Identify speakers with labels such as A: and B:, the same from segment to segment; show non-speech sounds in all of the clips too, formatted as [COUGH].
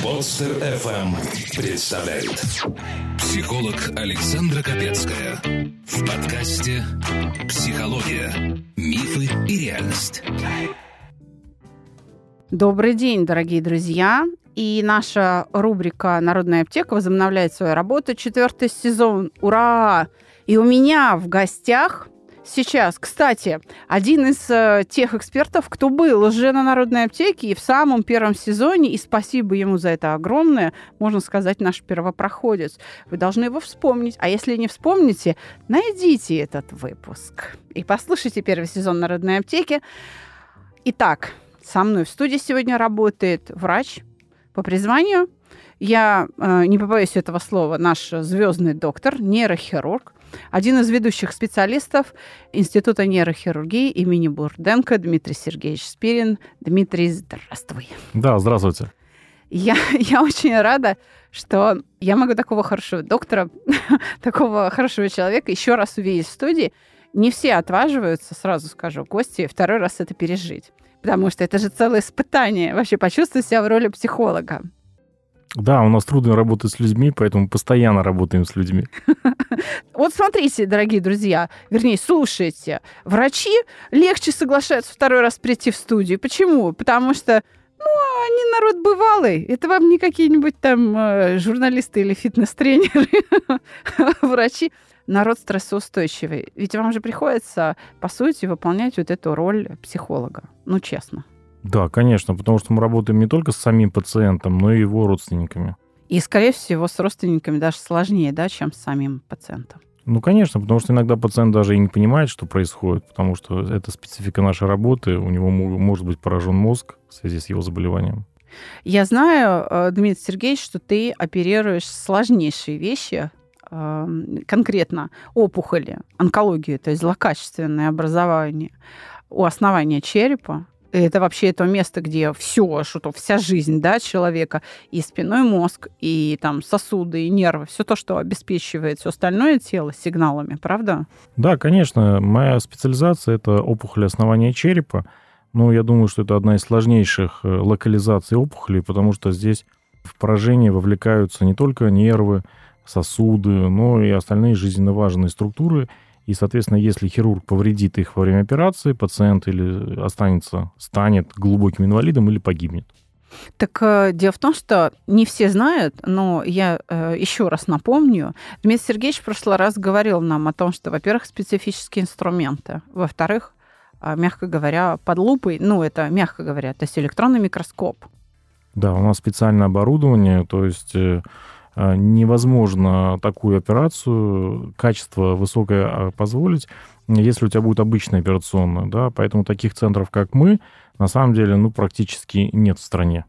A: Подстер FM представляет психолог Александра Капецкая в подкасте «Психология. Мифы и реальность».
B: Добрый день, дорогие друзья. И наша рубрика «Народная аптека» возобновляет свою работу. Четвертый сезон. Ура! И у меня в гостях сейчас, кстати, один из э, тех экспертов, кто был уже на Народной аптеке и в самом первом сезоне, и спасибо ему за это огромное, можно сказать, наш первопроходец. Вы должны его вспомнить. А если не вспомните, найдите этот выпуск и послушайте первый сезон Народной аптеки. Итак, со мной в студии сегодня работает врач по призванию. Я, э, не побоюсь этого слова, наш звездный доктор, нейрохирург, один из ведущих специалистов Института нейрохирургии имени Бурденко Дмитрий Сергеевич Спирин. Дмитрий, здравствуй.
C: Да, здравствуйте.
B: Я, [LAUGHS] я очень рада, что я могу такого хорошего доктора, [LAUGHS] такого хорошего человека еще раз увидеть в студии. Не все отваживаются, сразу скажу, гости, второй раз это пережить. Потому что это же целое испытание вообще почувствовать себя в роли психолога.
C: Да, у нас трудно работать с людьми, поэтому постоянно работаем с людьми. [LAUGHS]
B: Вот смотрите, дорогие друзья, вернее, слушайте, врачи легче соглашаются второй раз прийти в студию. Почему? Потому что ну, они народ бывалый. Это вам не какие-нибудь там э, журналисты или фитнес-тренеры, [LAUGHS] врачи. Народ стрессоустойчивый. Ведь вам же приходится, по сути, выполнять вот эту роль психолога. Ну, честно.
C: Да, конечно, потому что мы работаем не только с самим пациентом, но и его родственниками.
B: И, скорее всего, с родственниками даже сложнее, да, чем с самим пациентом.
C: Ну, конечно, потому что иногда пациент даже и не понимает, что происходит, потому что это специфика нашей работы, у него может быть поражен мозг в связи с его заболеванием.
B: Я знаю, э, Дмитрий Сергеевич, что ты оперируешь сложнейшие вещи, эм, конкретно опухоли, онкологию, то есть злокачественное образование у основания черепа, это вообще то место, где все, что то вся жизнь да, человека, и спиной мозг, и там сосуды, и нервы, все то, что обеспечивает все остальное тело сигналами, правда?
C: Да, конечно. Моя специализация – это опухоль основания черепа. Но я думаю, что это одна из сложнейших э, локализаций опухолей, потому что здесь в поражение вовлекаются не только нервы, сосуды, но и остальные жизненно важные структуры – и, соответственно, если хирург повредит их во время операции, пациент или останется, станет глубоким инвалидом или погибнет.
B: Так э, дело в том, что не все знают, но я э, еще раз напомню. Дмитрий Сергеевич в прошлый раз говорил нам о том, что, во-первых, специфические инструменты, во-вторых, э, мягко говоря, под лупой, ну, это мягко говоря, то есть электронный микроскоп.
C: Да, у нас специальное оборудование, то есть э, невозможно такую операцию, качество высокое а, позволить, если у тебя будет обычная операционная, да, поэтому таких центров, как мы, на самом деле, ну, практически нет в стране.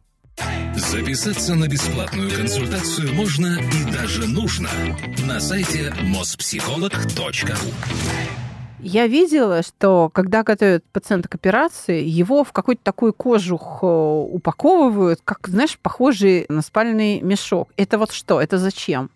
A: Записаться на бесплатную консультацию можно и даже нужно на сайте mospsycholog.ru
B: я видела, что когда готовят пациента к операции, его в какой-то такой кожух э, упаковывают, как, знаешь, похожий на спальный мешок. Это вот что? Это зачем?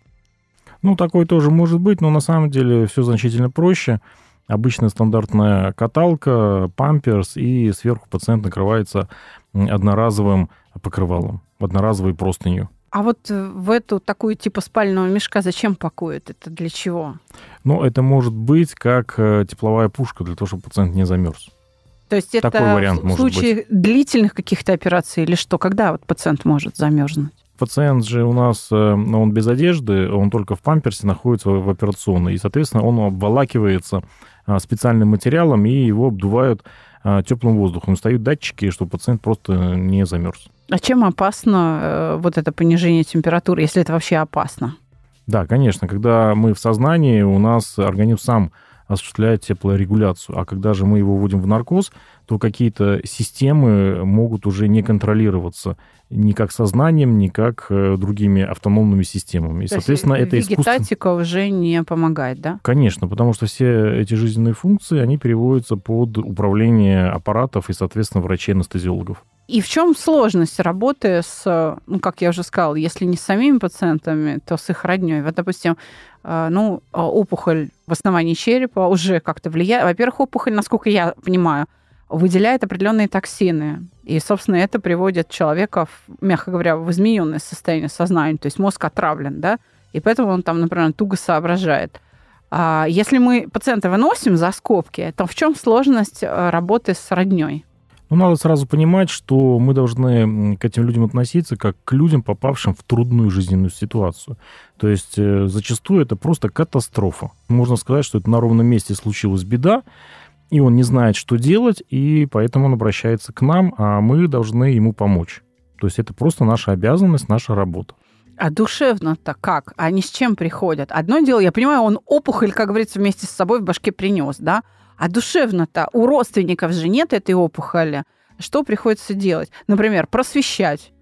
C: Ну, такое тоже может быть, но на самом деле все значительно проще. Обычная стандартная каталка, памперс, и сверху пациент накрывается одноразовым покрывалом, одноразовой простынью.
B: А вот э, в эту такую типа спального мешка зачем пакуют? Это для чего?
C: Ну, это может быть как э, тепловая пушка для того, чтобы пациент не замерз.
B: То есть это Такой вариант в случае быть. длительных каких-то операций или что? Когда вот пациент может замерзнуть?
C: Пациент же у нас, э, он без одежды, он только в памперсе находится в операционной, и, соответственно, он обволакивается специальным материалом, и его обдувают теплым воздухом. Стоят датчики, чтобы пациент просто не замерз.
B: А чем опасно э, вот это понижение температуры, если это вообще опасно?
C: Да, конечно. Когда мы в сознании, у нас организм сам осуществляет теплорегуляцию. А когда же мы его вводим в наркоз, то какие-то системы могут уже не контролироваться ни как сознанием, ни как э, другими автономными системами. И,
B: то соответственно, это искусство... Вегетатика уже не помогает, да?
C: Конечно, потому что все эти жизненные функции, они переводятся под управление аппаратов и, соответственно, врачей-анестезиологов.
B: И в чем сложность работы с, ну, как я уже сказала, если не с самими пациентами, то с их родней? Вот, допустим, э, ну, опухоль в основании черепа уже как-то влияет. Во-первых, опухоль, насколько я понимаю, выделяет определенные токсины. И, собственно, это приводит человека, в, мягко говоря, в измененное состояние сознания. То есть мозг отравлен, да, и поэтому он там, например, туго соображает. А если мы пациента выносим за скобки, то в чем сложность э, работы с родней?
C: Ну, надо сразу понимать, что мы должны к этим людям относиться как к людям, попавшим в трудную жизненную ситуацию. То есть э, зачастую это просто катастрофа. Можно сказать, что это на ровном месте случилась беда, и он не знает, что делать, и поэтому он обращается к нам, а мы должны ему помочь. То есть это просто наша обязанность, наша работа.
B: А душевно-то как? Они с чем приходят? Одно дело, я понимаю, он опухоль, как говорится, вместе с собой в башке принес, да? А душевно-то у родственников же нет этой опухоли. Что приходится делать? Например, просвещать.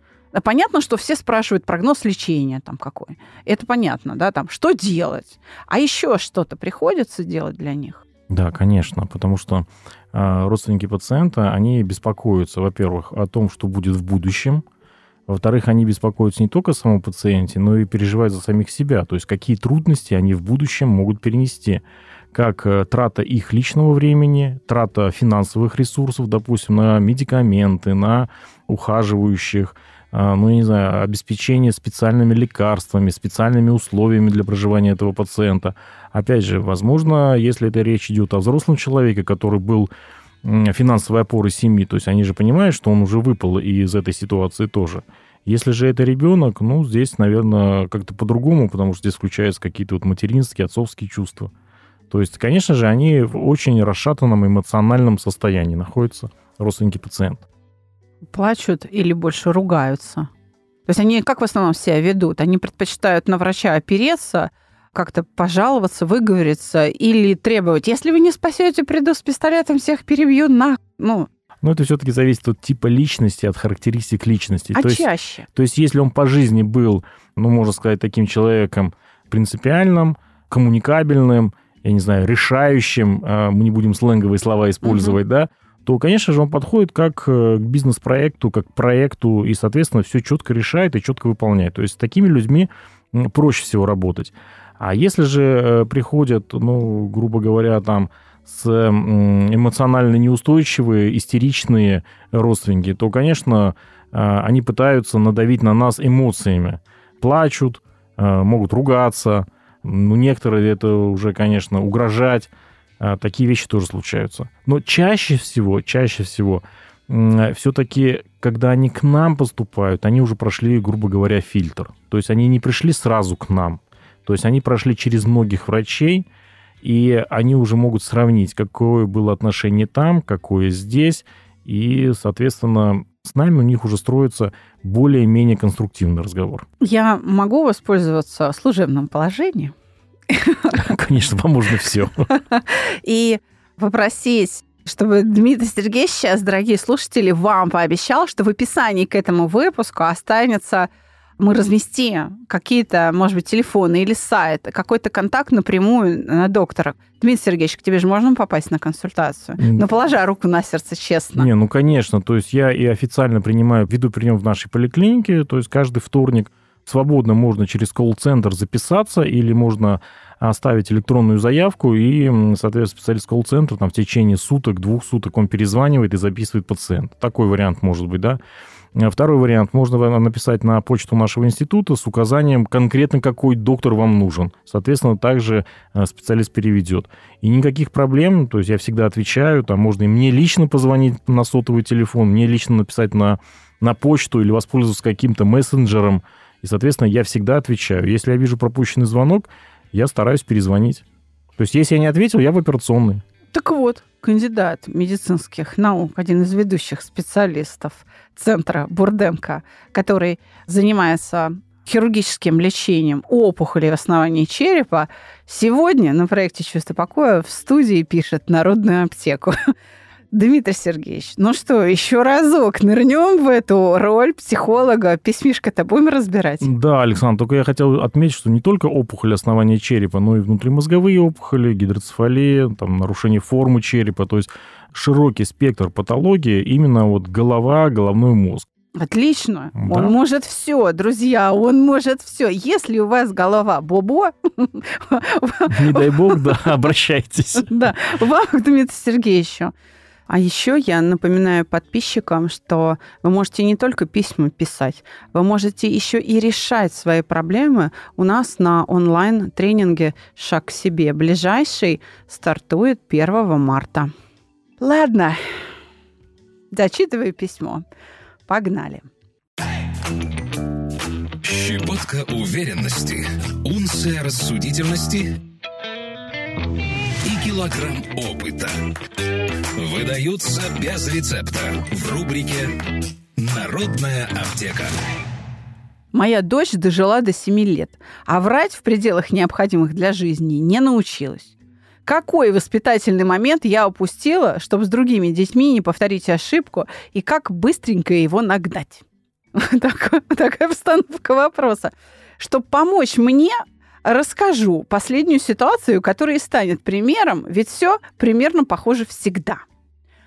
B: Понятно, что все спрашивают прогноз лечения там какой. Это понятно, да, там, что делать? А еще что-то приходится делать для них?
C: Да, конечно, потому что э, родственники пациента, они беспокоятся, во-первых, о том, что будет в будущем, во-вторых, они беспокоятся не только о самом пациенте, но и переживают за самих себя, то есть какие трудности они в будущем могут перенести, как э, трата их личного времени, трата финансовых ресурсов, допустим, на медикаменты, на ухаживающих, а, ну, я не знаю, обеспечение специальными лекарствами, специальными условиями для проживания этого пациента. Опять же, возможно, если это речь идет о взрослом человеке, который был финансовой опорой семьи, то есть они же понимают, что он уже выпал из этой ситуации тоже. Если же это ребенок, ну, здесь, наверное, как-то по-другому, потому что здесь включаются какие-то вот материнские, отцовские чувства. То есть, конечно же, они в очень расшатанном эмоциональном состоянии находятся, родственники пациента
B: плачут или больше ругаются? То есть они как в основном себя ведут? Они предпочитают на врача опереться, как-то пожаловаться, выговориться или требовать, если вы не спасете, приду с пистолетом, всех перебью на... Ну,
C: но это все-таки зависит от типа личности, от характеристик личности.
B: А
C: то
B: чаще?
C: Есть, то есть если он по жизни был, ну, можно сказать, таким человеком принципиальным, коммуникабельным, я не знаю, решающим, а, мы не будем сленговые слова использовать, угу. да, то, конечно же, он подходит как э, к бизнес-проекту, как к проекту, и, соответственно, все четко решает и четко выполняет. То есть с такими людьми проще всего работать. А если же э, приходят, ну, грубо говоря, там, с эмоционально неустойчивые, истеричные родственники, то, конечно, э, они пытаются надавить на нас эмоциями. Плачут, могут ругаться, ну, некоторые это уже, конечно, угрожать. А, такие вещи тоже случаются. Но чаще всего, чаще всего, все-таки, когда они к нам поступают, они уже прошли, грубо говоря, фильтр. То есть они не пришли сразу к нам. То есть они прошли через многих врачей, и они уже могут сравнить, какое было отношение там, какое здесь, и, соответственно, с нами у них уже строится более-менее конструктивный разговор.
B: Я могу воспользоваться служебным положением [LAUGHS]
C: Конечно, вам можно все. [LAUGHS]
B: И попросить чтобы Дмитрий Сергеевич сейчас, дорогие слушатели, вам пообещал, что в описании к этому выпуску останется мы разместим какие-то, может быть, телефоны или сайт, какой-то контакт напрямую на доктора. Дмитрий Сергеевич, к тебе же можно попасть на консультацию? Ну, положа руку на сердце, честно.
C: Не, ну, конечно. То есть я и официально принимаю, веду прием в нашей поликлинике, то есть каждый вторник свободно можно через колл-центр записаться или можно оставить электронную заявку, и, соответственно, специалист колл-центра там в течение суток, двух суток он перезванивает и записывает пациента. Такой вариант может быть, да. Второй вариант. Можно написать на почту нашего института с указанием конкретно, какой доктор вам нужен. Соответственно, также э, специалист переведет. И никаких проблем, то есть я всегда отвечаю, там можно и мне лично позвонить на сотовый телефон, мне лично написать на, на почту или воспользоваться каким-то мессенджером, и, соответственно, я всегда отвечаю. Если я вижу пропущенный звонок, я стараюсь перезвонить. То есть, если я не ответил, я в операционной.
B: Так вот, кандидат медицинских наук, один из ведущих специалистов центра Бурденко, который занимается хирургическим лечением опухолей в основании черепа, сегодня на проекте «Чувство покоя» в студии пишет «Народную аптеку». Дмитрий Сергеевич, ну что, еще разок нырнем в эту роль психолога. Письмишко-то будем разбирать?
C: Да, Александр, только я хотел отметить, что не только опухоли основания черепа, но и внутримозговые опухоли, гидроцефалия, там, нарушение формы черепа, то есть широкий спектр патологии, именно вот голова, головной мозг.
B: Отлично. Да. Он может все, друзья, он может все. Если у вас голова бобо...
C: Не дай бог, да, обращайтесь. [LAUGHS]
B: Да, вам к Дмитрию Сергеевичу. А еще я напоминаю подписчикам, что вы можете не только письма писать, вы можете еще и решать свои проблемы у нас на онлайн-тренинге «Шаг к себе». Ближайший стартует 1 марта. Ладно, зачитываю письмо. Погнали.
A: Щепотка уверенности, унция рассудительности килограмм опыта выдаются без рецепта в рубрике «Народная аптека».
B: Моя дочь дожила до 7 лет, а врать в пределах необходимых для жизни не научилась. Какой воспитательный момент я упустила, чтобы с другими детьми не повторить ошибку, и как быстренько его нагнать? [LAUGHS] Так, такая постановка вопроса. Чтобы помочь мне, расскажу последнюю ситуацию, которая станет примером, ведь все примерно похоже всегда.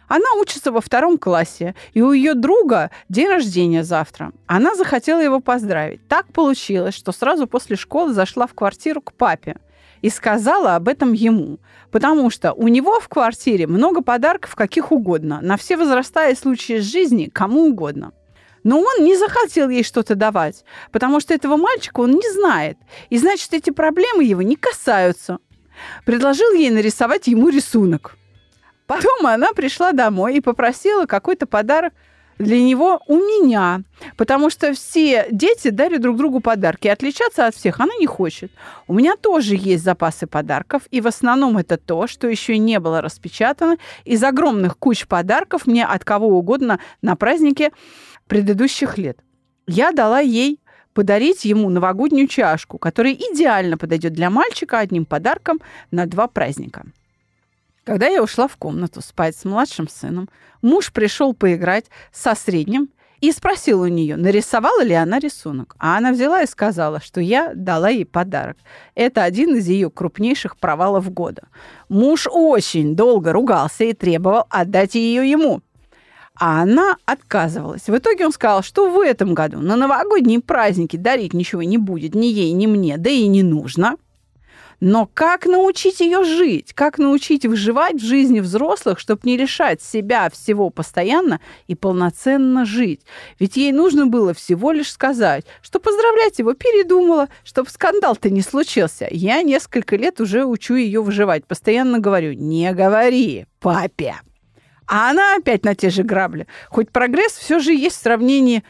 B: Она учится во втором классе, и у ее друга день рождения завтра. Она захотела его поздравить. Так получилось, что сразу после школы зашла в квартиру к папе и сказала об этом ему, потому что у него в квартире много подарков каких угодно, на все возраста и случаи жизни кому угодно. Но он не захотел ей что-то давать, потому что этого мальчика он не знает. И значит, эти проблемы его не касаются. Предложил ей нарисовать ему рисунок. Потом она пришла домой и попросила какой-то подарок для него у меня, потому что все дети дарят друг другу подарки. Отличаться от всех она не хочет. У меня тоже есть запасы подарков, и в основном это то, что еще не было распечатано. Из огромных куч подарков мне от кого угодно на празднике предыдущих лет. Я дала ей подарить ему новогоднюю чашку, которая идеально подойдет для мальчика одним подарком на два праздника. Когда я ушла в комнату спать с младшим сыном, муж пришел поиграть со средним и спросил у нее, нарисовала ли она рисунок. А она взяла и сказала, что я дала ей подарок. Это один из ее крупнейших провалов года. Муж очень долго ругался и требовал отдать ее ему. А она отказывалась. В итоге он сказал, что в этом году на новогодние праздники дарить ничего не будет ни ей, ни мне, да и не нужно. Но как научить ее жить? Как научить выживать в жизни взрослых, чтобы не лишать себя всего постоянно и полноценно жить? Ведь ей нужно было всего лишь сказать, что поздравлять его передумала, чтобы скандал-то не случился. Я несколько лет уже учу ее выживать. Постоянно говорю, не говори папе. А она опять на те же грабли. Хоть прогресс все же есть в сравнении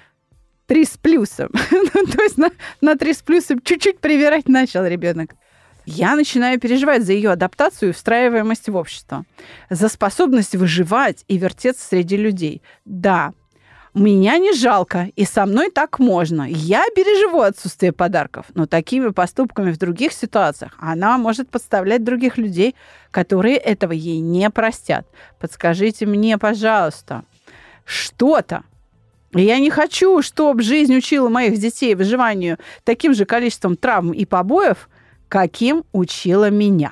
B: 3 с плюсом. [LAUGHS] Ну, то есть на, на 3 с плюсом чуть-чуть привирать начал ребенок. Я начинаю переживать за ее адаптацию и встраиваемость в общество, за способность выживать и вертеться среди людей. Да, меня не жалко, и со мной так можно. Я переживу отсутствие подарков, но такими поступками в других ситуациях она может подставлять других людей, которые этого ей не простят. Подскажите мне, пожалуйста, что-то. Я не хочу, чтобы жизнь учила моих детей выживанию таким же количеством травм и побоев, каким учила меня.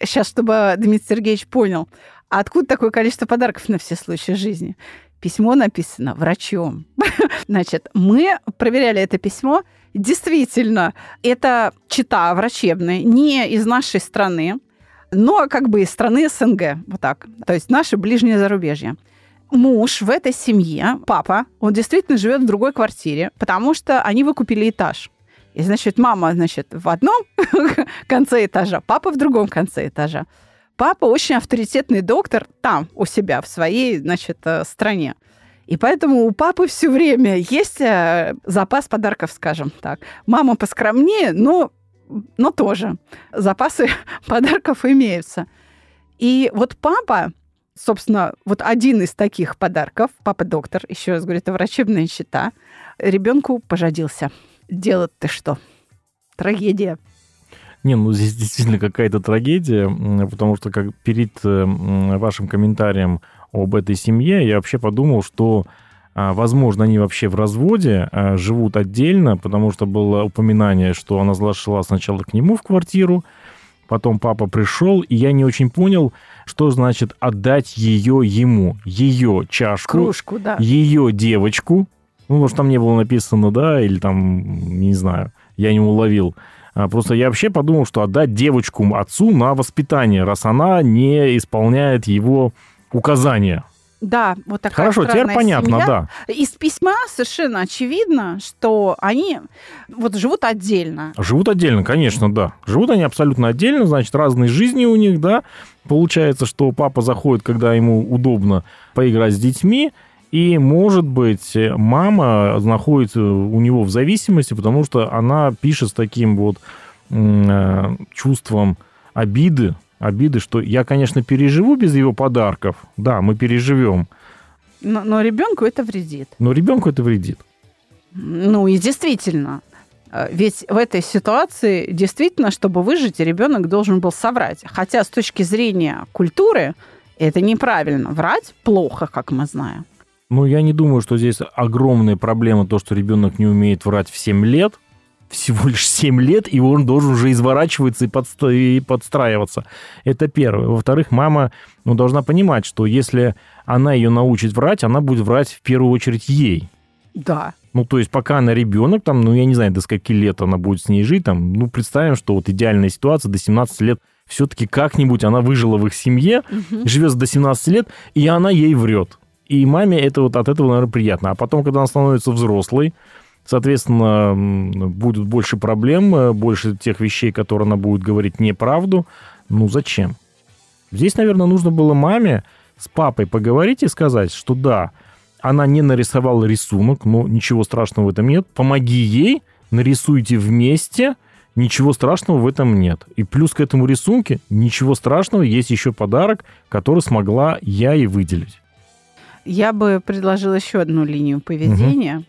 B: сейчас, чтобы Дмитрий Сергеевич понял, а откуда такое количество подарков на все случаи жизни? Письмо написано врачом. [LAUGHS] Значит, мы проверяли это письмо. Действительно, это чита врачебная, не из нашей страны, но как бы из страны СНГ, вот так. То есть наше ближнее зарубежье. Муж в этой семье, папа, он действительно живет в другой квартире, потому что они выкупили этаж. И, значит, мама, значит, в одном [LAUGHS] конце этажа, папа в другом конце этажа. Папа очень авторитетный доктор там, у себя, в своей, значит, э, стране. И поэтому у папы все время есть э, запас подарков, скажем так. Мама поскромнее, но, но тоже запасы [LAUGHS] подарков имеются. И вот папа, собственно, вот один из таких подарков, папа-доктор, еще раз говорю, это врачебная счета, ребенку пожадился делать-то что? Трагедия.
C: Не, ну здесь действительно какая-то трагедия, потому что как перед э, вашим комментарием об этой семье я вообще подумал, что а, Возможно, они вообще в разводе, а, живут отдельно, потому что было упоминание, что она зашла сначала к нему в квартиру, потом папа пришел, и я не очень понял, что значит отдать ее ему, ее чашку,
B: Кружку, да.
C: ее девочку. Ну, может, там не было написано, да, или там, не знаю, я не уловил. А, Просто я вообще подумал, что отдать девочку отцу на воспитание, раз она не исполняет его указания.
B: Да, вот такая
C: Хорошо, теперь понятно,
B: семья.
C: да.
B: Из письма совершенно очевидно, что они вот живут отдельно.
C: Живут отдельно, конечно, да. Живут они абсолютно отдельно, значит, разные жизни у них, да. Получается, что папа заходит, когда ему удобно поиграть с детьми, и, может быть, мама находится у него в зависимости, потому что она пишет с таким вот э, чувством обиды, обиды, что я, конечно, переживу без его подарков, да, мы переживем,
B: Но, но ребенку это вредит.
C: но ребенку это вредит.
B: Ну и действительно, э, ведь в этой ситуации действительно, чтобы выжить, ребенок должен был соврать. Хотя с точки зрения культуры это неправильно. Врать плохо, как мы знаем.
C: Ну, я не думаю, что здесь огромная проблема то, что ребенок не умеет врать в 7 лет. Всего лишь 7 лет, и он должен уже изворачиваться и, подста- и подстраиваться. Это первое. Во-вторых, мама ну, должна понимать, что если она ее научит врать, она будет врать в первую очередь ей.
B: Да.
C: Ну, то есть, пока она ребенок, там, ну, я не знаю, до скольки лет она будет с ней жить, там, ну, представим, что вот идеальная ситуация, до 17 лет все-таки как-нибудь она выжила в их семье,
B: Мгм.
C: живет до 17 лет, и она ей врет. И маме это вот от этого, наверное, приятно. А потом, когда она становится взрослой, соответственно, будет больше проблем, э, больше тех вещей, которые она будет говорить неправду. Ну, зачем? Здесь, наверное, нужно было маме с папой поговорить и сказать, что да, она не нарисовала рисунок, но ничего страшного в этом нет. Помоги ей, нарисуйте вместе, ничего страшного в этом нет. И плюс к этому рисунке ничего страшного, есть еще подарок, который смогла я и выделить.
B: Я бы предложила еще одну линию поведения.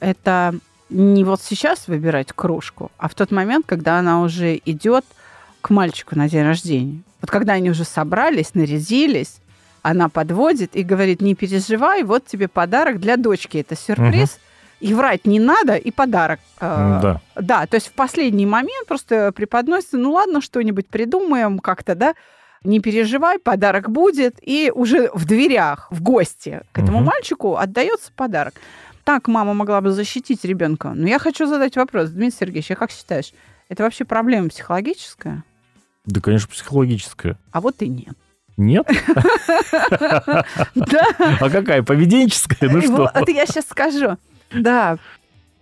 B: Это не вот сейчас выбирать кружку, а в тот момент, когда она уже идет к мальчику на день рождения. Вот когда они уже собрались, нарядились, она подводит и говорит, не переживай, вот тебе подарок для дочки, это сюрприз. И врать не надо, и подарок. э,
C: Да.
B: Да, то есть в последний момент просто преподносится, ну ладно, что-нибудь придумаем как-то, да, не переживай, подарок будет, и уже в дверях, в гости к этому
C: Мгм.
B: мальчику отдается подарок. Так мама могла бы защитить ребенка. Но я хочу задать вопрос, Дмитрий Сергеевич, а как считаешь, это вообще проблема психологическая?
C: Да, конечно, психологическая.
B: А вот и нет.
C: Нет? [LAUGHS]
B: Да,
C: А какая? Поведенческая? Ну что?
B: вот я сейчас скажу. Да,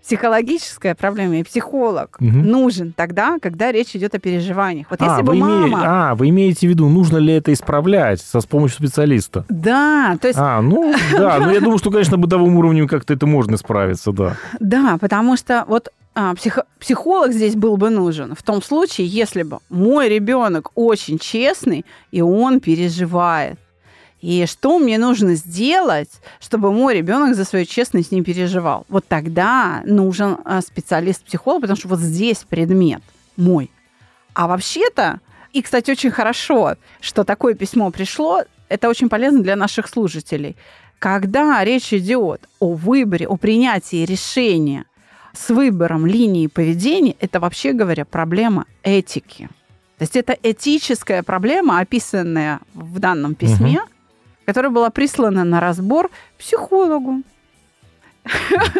B: психологическая проблема, и психолог
C: Мгм.
B: нужен тогда, когда речь идет о переживаниях. Вот если
C: А,
B: бы
C: вы име-
B: мама...
C: а, вы имеете в виду, нужно ли это исправлять со, с помощью специалиста?
B: Да, то есть
C: А, ну [LAUGHS] да, ну я думаю, что, конечно, на бытовом уровне как-то это можно справиться, да.
B: Да, потому что вот а, психо- психолог здесь был бы нужен в том случае, если бы мой ребенок очень честный, и он переживает. И что мне нужно сделать, чтобы мой ребенок за свою честность не переживал? Вот тогда нужен а, специалист-психолог, потому что вот здесь предмет мой. А вообще-то, и, кстати, очень хорошо, что такое письмо пришло, это очень полезно для наших слушателей. Когда речь идет о выборе, о принятии решения с выбором линии поведения, это вообще говоря проблема этики. То есть это этическая проблема, описанная в данном письме, которая была прислана на разбор психологу.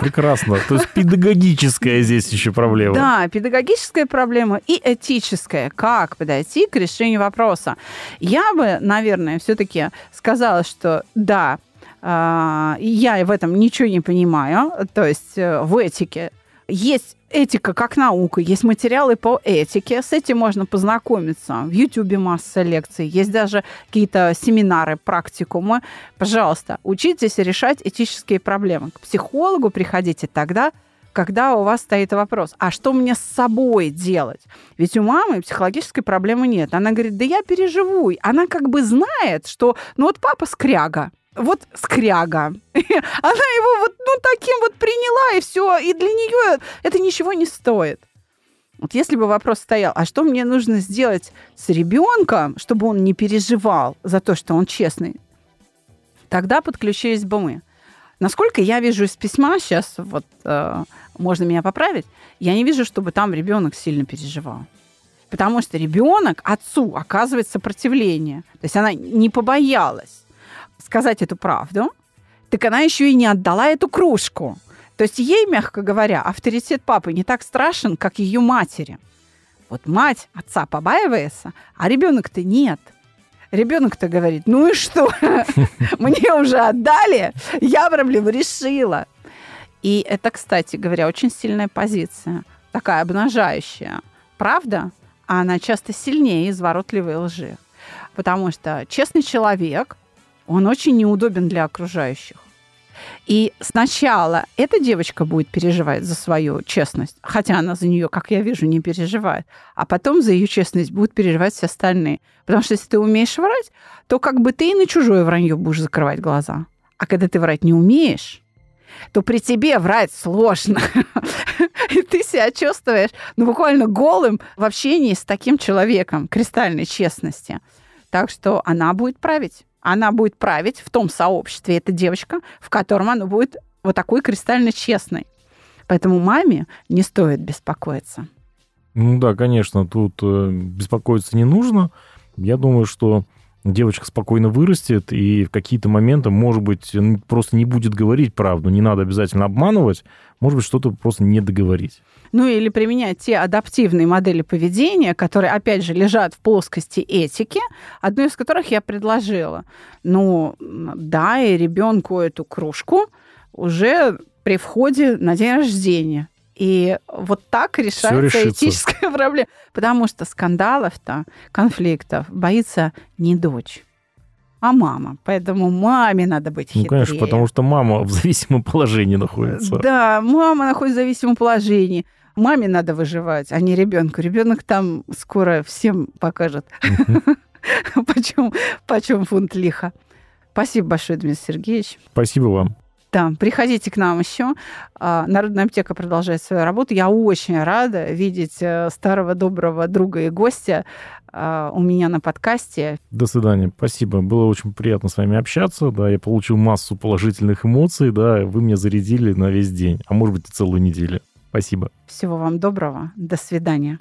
C: Прекрасно. То есть педагогическая здесь еще проблема.
B: Да, педагогическая проблема и этическая. Как подойти к решению вопроса? Я бы, наверное, все-таки сказала, что да, а, я в этом ничего не понимаю. То есть э, в этике есть этика как наука, есть материалы по этике, с этим можно познакомиться. В Ютубе масса лекций, есть даже какие-то семинары, практикумы. Пожалуйста, учитесь решать этические проблемы. К психологу приходите тогда, когда у вас стоит вопрос, а что мне с собой делать? Ведь у мамы психологической проблемы нет. Она говорит, да я переживу. Она как бы знает, что ну вот папа скряга, вот скряга. [LAUGHS] Она его вот ну таким вот приняла, и все. И для нее это ничего не стоит. Вот если бы вопрос стоял, а что мне нужно сделать с ребенком, чтобы он не переживал за то, что он честный, тогда подключились бы мы. Насколько я вижу из письма, сейчас вот э, можно меня поправить, я не вижу, чтобы там ребенок сильно переживал. Потому что ребенок отцу оказывает сопротивление. То есть она не побоялась сказать эту правду, так она еще и не отдала эту кружку. То есть ей, мягко говоря, авторитет папы не так страшен, как ее матери. Вот мать отца побаивается, а ребенок-то нет. Ребенок-то говорит, ну и что? [LAUGHS] Мне уже отдали, я проблему решила. И это, кстати говоря, очень сильная позиция, такая обнажающая. Правда? А она часто сильнее изворотливой лжи. Потому что честный человек, он очень неудобен для окружающих. И сначала эта девочка будет переживать за свою честность, хотя она за нее, как я вижу, не переживает. А потом за ее честность будут переживать все остальные. Потому что если ты умеешь врать, то как бы ты и на чужое вранье будешь закрывать глаза. А когда ты врать не умеешь, то при тебе врать сложно. [LAUGHS] И ты себя чувствуешь, ну, буквально голым в общении с таким человеком, кристальной честности. Так что она будет править она будет править в том сообществе, эта девочка, в котором она будет вот такой кристально честной. Поэтому маме не стоит беспокоиться.
C: Ну да, конечно, тут э, беспокоиться не нужно. Я думаю, что девочка спокойно вырастет и в какие-то моменты, может быть, просто не будет говорить правду. Не надо обязательно обманывать. Может быть, что-то просто не договорить.
B: Ну или применять те адаптивные модели поведения, которые, опять же, лежат в плоскости этики, одну из которых я предложила. Ну, да, и ребенку эту кружку уже при входе на день рождения. И вот так решается этическая [LAUGHS] проблема. Потому что скандалов-то, конфликтов боится не дочь, а мама. Поэтому маме надо быть хитрее.
C: Ну, конечно, потому что мама в зависимом положении находится.
B: Да, мама находится в зависимом положении. Маме надо выживать, а не ребенку. Ребенок там скоро всем покажет, [LAUGHS] почем, почем фунт лиха. Спасибо большое, Дмитрий Сергеевич.
C: Спасибо вам.
B: Да, приходите к нам еще. А, Народная аптека продолжает свою работу. Я очень рада видеть э, старого доброго друга и гостя а, у меня на подкасте.
C: До свидания. Спасибо. Было очень приятно с вами общаться. Да, я получил массу положительных эмоций. Да, вы меня зарядили на весь день, а может быть и целую неделю. Спасибо.
B: Всего вам доброго. До свидания.